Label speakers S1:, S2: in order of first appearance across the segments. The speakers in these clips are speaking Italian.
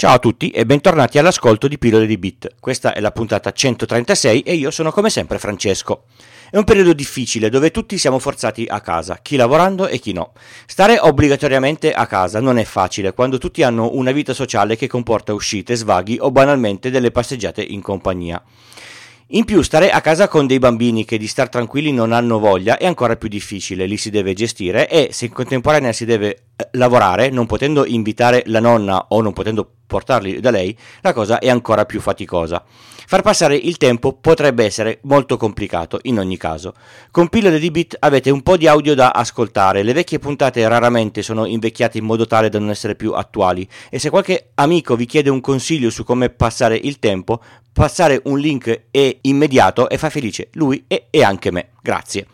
S1: Ciao a tutti e bentornati all'ascolto di Pillole di Bit. Questa è la puntata 136 e io sono come sempre Francesco. È un periodo difficile dove tutti siamo forzati a casa, chi lavorando e chi no. Stare obbligatoriamente a casa non è facile quando tutti hanno una vita sociale che comporta uscite, svaghi o banalmente delle passeggiate in compagnia. In più, stare a casa con dei bambini che di star tranquilli non hanno voglia è ancora più difficile, li si deve gestire e se in contemporanea si deve lavorare, non potendo invitare la nonna o non potendo portarli da lei, la cosa è ancora più faticosa. Far passare il tempo potrebbe essere molto complicato in ogni caso. Con pillole di bit avete un po' di audio da ascoltare, le vecchie puntate raramente sono invecchiate in modo tale da non essere più attuali e se qualche amico vi chiede un consiglio su come passare il tempo, passare un link è immediato e fa felice lui e, e anche me. Grazie.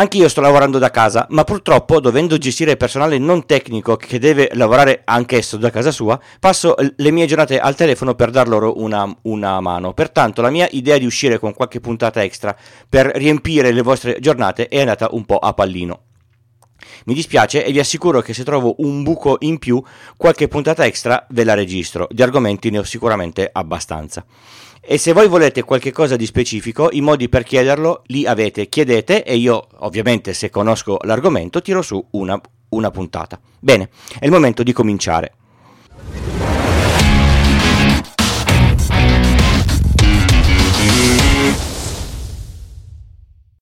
S1: Anch'io sto lavorando da casa, ma purtroppo, dovendo gestire personale non tecnico che deve lavorare anch'esso da casa sua, passo le mie giornate al telefono per dar loro una, una mano. Pertanto la mia idea di uscire con qualche puntata extra per riempire le vostre giornate è andata un po' a pallino. Mi dispiace e vi assicuro che se trovo un buco in più, qualche puntata extra ve la registro. Di argomenti ne ho sicuramente abbastanza. E se voi volete qualche cosa di specifico, i modi per chiederlo li avete, chiedete e io ovviamente se conosco l'argomento tiro su una, una puntata. Bene, è il momento di cominciare.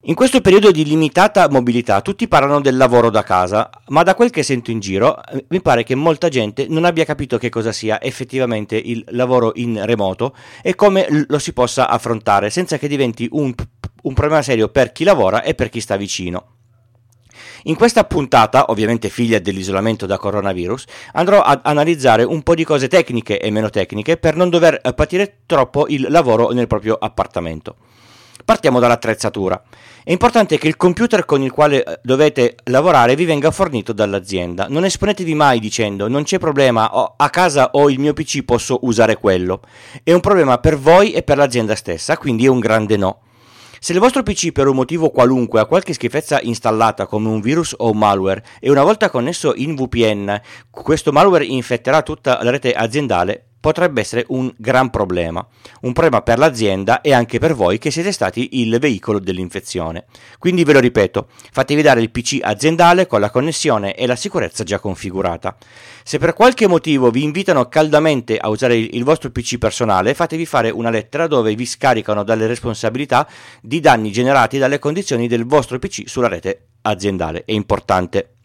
S1: In questo periodo di limitata mobilità tutti parlano del lavoro da casa, ma da quel che sento in giro eh, mi pare che molta gente non abbia capito che cosa sia effettivamente il lavoro in remoto e come lo si possa affrontare senza che diventi un, un problema serio per chi lavora e per chi sta vicino. In questa puntata, ovviamente figlia dell'isolamento da coronavirus, andrò ad analizzare un po' di cose tecniche e meno tecniche per non dover patire troppo il lavoro nel proprio appartamento. Partiamo dall'attrezzatura. È importante che il computer con il quale eh, dovete lavorare vi venga fornito dall'azienda. Non esponetevi mai dicendo non c'è problema, a casa ho il mio PC, posso usare quello. È un problema per voi e per l'azienda stessa, quindi è un grande no. Se il vostro PC per un motivo qualunque ha qualche schifezza installata come un virus o un malware e una volta connesso in VPN questo malware infetterà tutta la rete aziendale, potrebbe essere un gran problema, un problema per l'azienda e anche per voi che siete stati il veicolo dell'infezione. Quindi ve lo ripeto, fatevi dare il PC aziendale con la connessione e la sicurezza già configurata. Se per qualche motivo vi invitano caldamente a usare il vostro PC personale, fatevi fare una lettera dove vi scaricano dalle responsabilità di danni generati dalle condizioni del vostro PC sulla rete aziendale. È importante.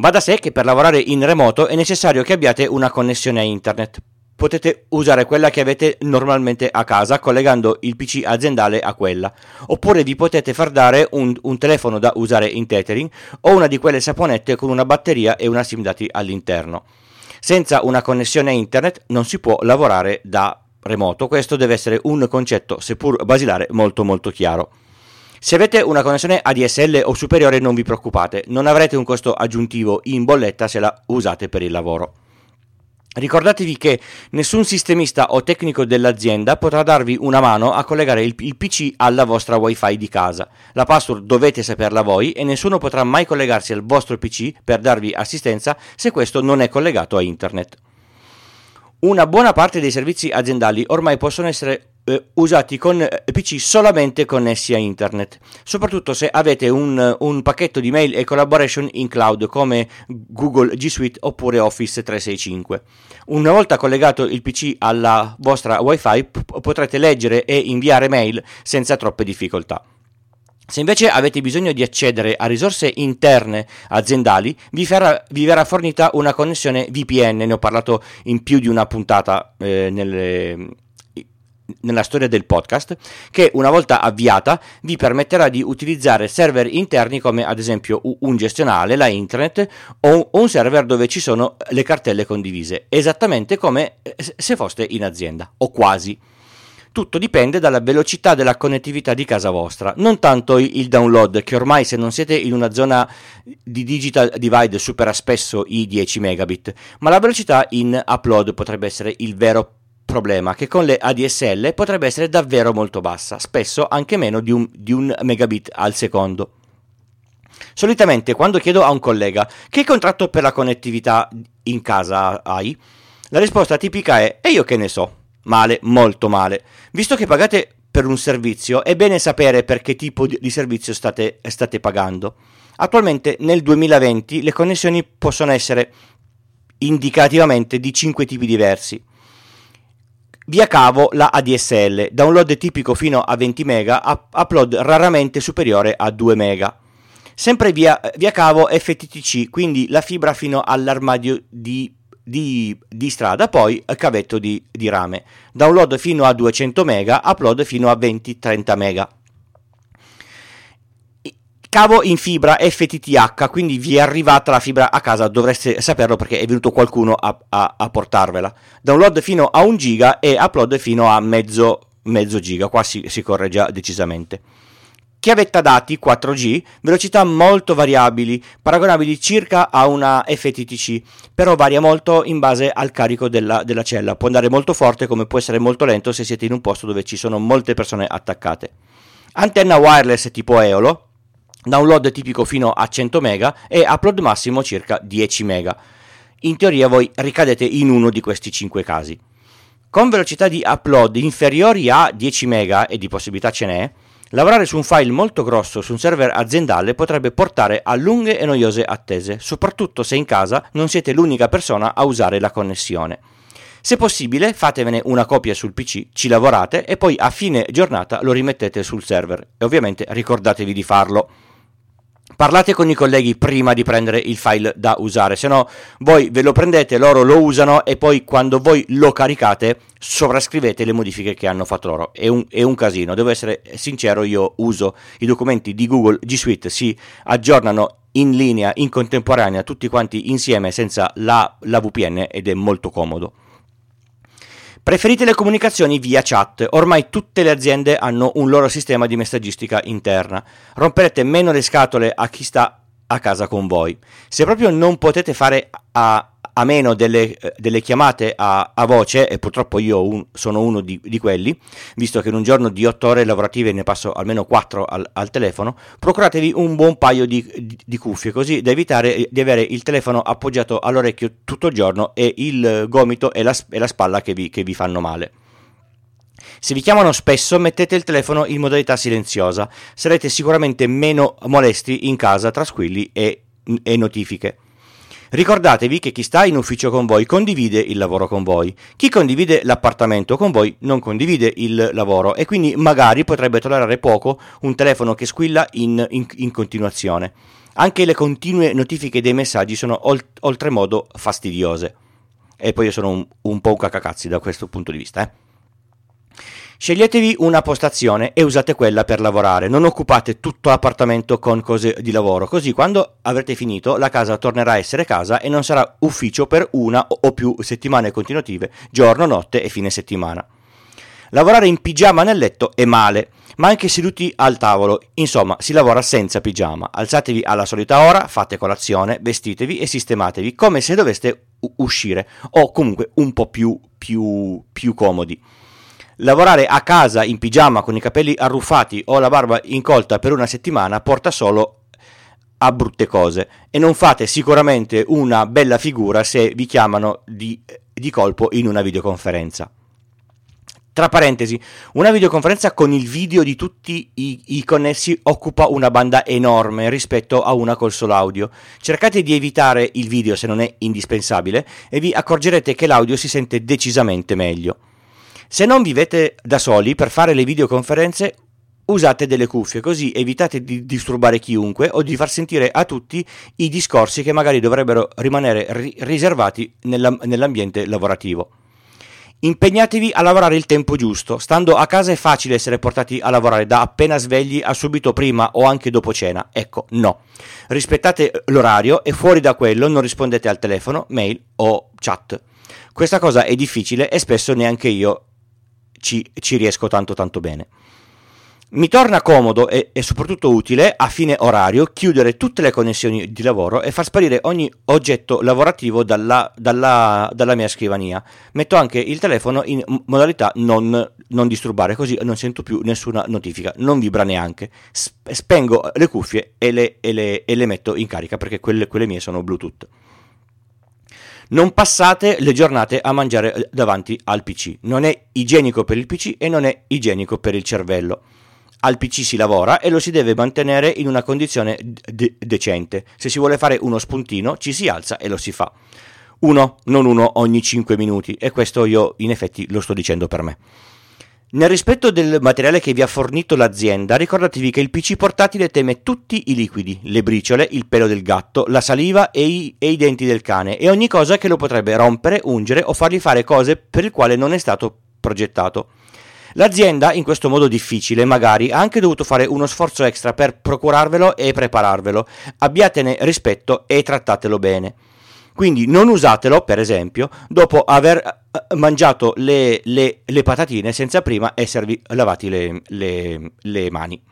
S1: Va da sé che per lavorare in remoto è necessario che abbiate una connessione a internet. Potete usare quella che avete normalmente a casa collegando il PC aziendale a quella, oppure vi potete far dare un, un telefono da usare in tethering o una di quelle saponette con una batteria e una SIM dati all'interno. Senza una connessione a internet non si può lavorare da remoto, questo deve essere un concetto, seppur basilare, molto molto chiaro. Se avete una connessione ADSL o superiore non vi preoccupate, non avrete un costo aggiuntivo in bolletta se la usate per il lavoro. Ricordatevi che nessun sistemista o tecnico dell'azienda potrà darvi una mano a collegare il, PC alla vostra wifi di casa. La password dovete saperla voi e nessuno potrà mai collegarsi al vostro PC per darvi assistenza se questo non è collegato a internet. Una buona parte dei servizi aziendali ormai possono essere eh, usati con eh, PC solamente connessi a internet, soprattutto se avete un, un, pacchetto di mail e collaboration in cloud come Google G Suite oppure Office 365. Una volta collegato il PC alla vostra WiFi p- potrete leggere e inviare mail senza troppe difficoltà. Se invece avete bisogno di accedere a risorse interne aziendali, vi, farà, vi, verrà fornita una connessione VPN, ne ho parlato in più di una puntata eh, nelle, nella storia del podcast, che una volta avviata vi permetterà di utilizzare server interni come ad esempio un gestionale, la internet o un server dove ci sono le cartelle condivise, esattamente come eh, se foste in azienda o quasi. Tutto dipende dalla velocità della connettività di casa vostra, non tanto il download, che ormai se non siete in una zona di digital divide supera spesso i 10 megabit, ma la velocità in upload potrebbe essere il vero problema che con le ADSL potrebbe essere davvero molto bassa, spesso anche meno di un, di un megabit al secondo. Solitamente quando chiedo a un collega che contratto per la connettività in casa hai, La risposta tipica è e io che ne so. Male, molto male. Visto che pagate per un servizio, è bene sapere per che tipo di servizio state, state pagando. Attualmente nel 2020 le connessioni possono essere indicativamente di 5 tipi diversi. Via cavo la ADSL, download tipico fino a 20 MB, upload raramente superiore a 2 MB. Sempre via, via cavo FTTC, quindi la fibra fino all'armadio di, di, di strada, poi cavetto di, di, rame. Download fino a 200 MB, upload fino a 20-30 MB. Cavo in fibra FTTH, quindi vi è arrivata la fibra a casa, dovreste saperlo perché è venuto qualcuno a, a, a portarvela. Download fino a 1 giga e upload fino a mezzo, mezzo giga, qua si, si correggia decisamente. Chiavetta dati 4G, velocità molto variabili, paragonabili circa a una FTTC, però varia molto in base al carico della, della cella, può andare molto forte come può essere molto lento se siete in un posto dove ci sono molte persone attaccate. Antenna wireless tipo Eolo, download tipico fino a 100 MB e upload massimo circa 10 MB. In teoria voi ricadete in uno di questi 5 casi. Con velocità di upload inferiori a 10 MB e di possibilità ce n'è, lavorare su un file molto grosso su un server aziendale potrebbe portare a lunghe e noiose attese, soprattutto se in casa non siete l'unica persona a usare la connessione. Se possibile, fatevene una copia sul PC, ci lavorate e poi a fine giornata lo rimettete sul server. E ovviamente ricordatevi di farlo. Parlate con i colleghi prima di prendere il file da usare, se no voi ve lo prendete, loro lo usano e poi quando voi lo caricate sovrascrivete le modifiche che hanno fatto loro. È un, è un casino, devo essere sincero, io uso i documenti di Google G Suite, si aggiornano in linea, in contemporanea, tutti quanti insieme senza la, la VPN ed è molto comodo. Preferite le comunicazioni via chat, ormai tutte le aziende hanno un loro sistema di messaggistica interna. Romperete meno le scatole a chi sta a casa con voi. Se proprio non potete fare a, a meno delle, eh, delle chiamate a, a, voce, e purtroppo io un, sono uno di, di, quelli, visto che in un giorno di 8 ore lavorative ne passo almeno 4 al, al telefono, procuratevi un buon paio di, di, di, cuffie, così da evitare di avere il telefono appoggiato all'orecchio tutto il giorno e il gomito e la, e la spalla che vi, che vi fanno male. Se vi chiamano spesso, mettete il telefono in modalità silenziosa, sarete sicuramente meno molesti in casa tra squilli e, e notifiche. Ricordatevi che chi sta in ufficio con voi condivide il lavoro con voi. Chi condivide l'appartamento con voi non condivide il lavoro e quindi magari potrebbe tollerare poco un telefono che squilla in, in, in continuazione. Anche le continue notifiche dei messaggi sono olt- oltremodo fastidiose. E poi io sono un, un po' un cacacazzi da questo punto di vista, eh. Sceglietevi una postazione e usate quella per lavorare, non occupate tutto l'appartamento con cose di lavoro, così quando avrete finito la casa tornerà a essere casa e non sarà ufficio per una o più settimane continuative, giorno, notte e fine settimana. Lavorare in pigiama nel letto è male, ma anche seduti al tavolo, insomma si lavora senza pigiama. Alzatevi alla solita ora, fate colazione, vestitevi e sistematevi come se doveste uscire o comunque un po' più, più, più comodi. Lavorare a casa in pigiama con i capelli arruffati o la barba incolta per una settimana porta solo a brutte cose e non fate sicuramente una bella figura se vi chiamano di, di colpo in una videoconferenza. Tra parentesi, una videoconferenza con il video di tutti i, i, connessi occupa una banda enorme rispetto a una col solo audio. Cercate di evitare il video se non è indispensabile e vi accorgerete che l'audio si sente decisamente meglio. Se non vivete da soli, per fare le videoconferenze usate delle cuffie, così evitate di disturbare chiunque o di far sentire a tutti i discorsi che magari dovrebbero rimanere ri- riservati nella, nell'ambiente lavorativo. Impegnatevi a lavorare il tempo giusto. Stando a casa è facile essere portati a lavorare da appena svegli a subito prima o anche dopo cena. Ecco, no. Rispettate l'orario e fuori da quello non rispondete al telefono, mail o chat. Questa cosa è difficile e spesso neanche io ci, ci riesco tanto tanto bene. Mi torna comodo e, e, soprattutto utile a fine orario chiudere tutte le connessioni di lavoro e far sparire ogni oggetto lavorativo dalla, dalla, dalla mia scrivania. Metto anche il telefono in modalità non, non, disturbare, così non sento più nessuna notifica, non vibra neanche. Spengo le cuffie e le, e le, e le metto in carica perché quelle, quelle mie sono Bluetooth. Non passate le giornate a mangiare eh, davanti al PC. Non è igienico per il PC e non è igienico per il cervello. Al PC si lavora e lo si deve mantenere in una condizione de- decente. Se si vuole fare uno spuntino, ci si alza e lo si fa. Uno, non uno ogni 5 minuti. E questo io in effetti lo sto dicendo per me. Nel rispetto del materiale che vi ha fornito l'azienda, ricordatevi che il PC portatile teme tutti i liquidi, le briciole, il pelo del gatto, la saliva e i, e i, denti del cane e ogni cosa che lo potrebbe rompere, ungere o fargli fare cose per il quale non è stato progettato. L'azienda, in questo modo difficile, magari ha anche dovuto fare uno sforzo extra per procurarvelo e prepararvelo. Abbiatene rispetto e trattatelo bene. Quindi non usatelo, per esempio, dopo aver eh, mangiato le, le, le patatine senza prima esservi lavati le, le mani.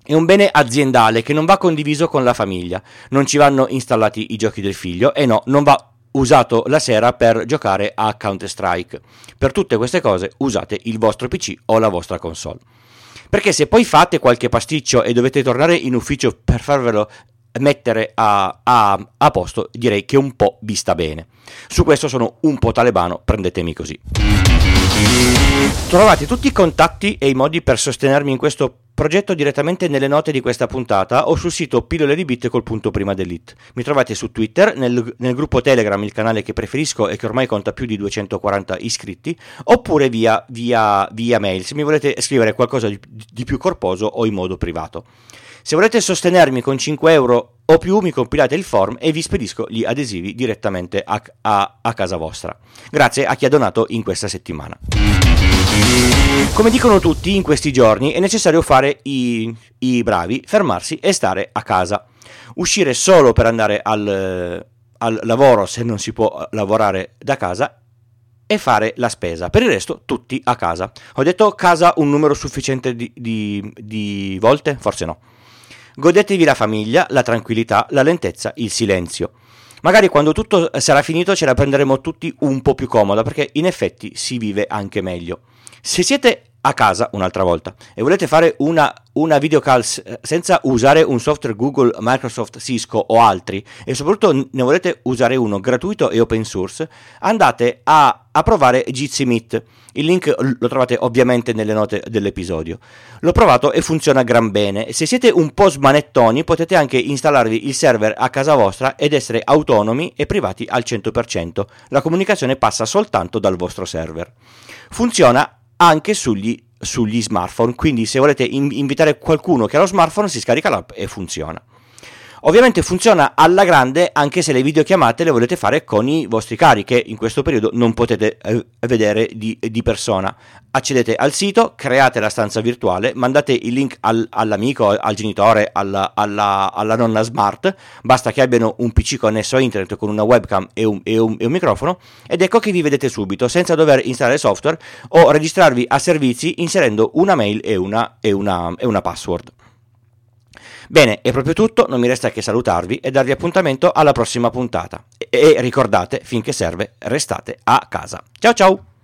S1: È un bene aziendale che non va condiviso con la famiglia. Non ci vanno installati i giochi del figlio e no, non va usato la sera per giocare a Counter-Strike. Per tutte queste cose usate il vostro PC o la vostra console. Perché se poi fate qualche pasticcio e dovete tornare in ufficio per farvelo mettere a, a, a, posto, direi che un po' vi sta bene. Su questo sono un po' talebano, prendetemi così. Trovate tutti i contatti e i modi per sostenermi in questo progetto direttamente nelle note di questa puntata o sul sito pillole di bit col punto prima dell'it. Mi trovate su Twitter, nel, nel, gruppo Telegram, il canale che preferisco e che ormai conta più di 240 iscritti, oppure via, via, via mail se mi volete scrivere qualcosa di, di più corposo o in modo privato. Se volete sostenermi con 5 euro o più, mi compilate il form e vi spedisco gli adesivi direttamente a, a, a casa vostra. Grazie a chi ha donato in questa settimana. Come dicono tutti in questi giorni, è necessario fare i, i bravi, fermarsi e stare a casa. Uscire solo per andare al, al lavoro se non si può lavorare da casa e fare la spesa. Per il resto, tutti a casa. Ho detto casa un numero sufficiente di, di, di volte? Forse no. Godetevi la famiglia, la tranquillità, la lentezza, il silenzio. Magari quando tutto sarà finito ce la prenderemo tutti un po' più comoda perché in effetti si vive anche meglio. Se siete a casa un'altra volta e volete fare una, una videocall senza usare un software Google, Microsoft, Cisco o altri e soprattutto ne volete usare uno gratuito e open source, andate a, a provare Jitsi Meet. Il link lo trovate ovviamente nelle note dell'episodio. L'ho provato e funziona gran bene. Se siete un po' smanettoni potete anche installarvi il server a casa vostra ed essere autonomi e privati al 100%. La comunicazione passa soltanto dal vostro server. Funziona anche sugli, sugli smartphone, quindi se volete in- invitare qualcuno che ha lo smartphone si scarica l'app e funziona. Ovviamente funziona alla grande anche se le videochiamate le volete fare con i vostri cari che in questo periodo non potete eh, vedere di, di, persona. Accedete al sito, create la stanza virtuale, mandate il link al, all'amico, al genitore, alla, alla, alla, nonna smart, basta che abbiano un PC connesso a internet con una webcam e un, e un, e un microfono ed ecco che vi vedete subito senza dover installare software o registrarvi a servizi inserendo una mail e una, e una, e una password. Bene, è proprio tutto, non mi resta che salutarvi e darvi appuntamento alla prossima puntata. E, ricordate, finché serve, restate a casa. Ciao ciao!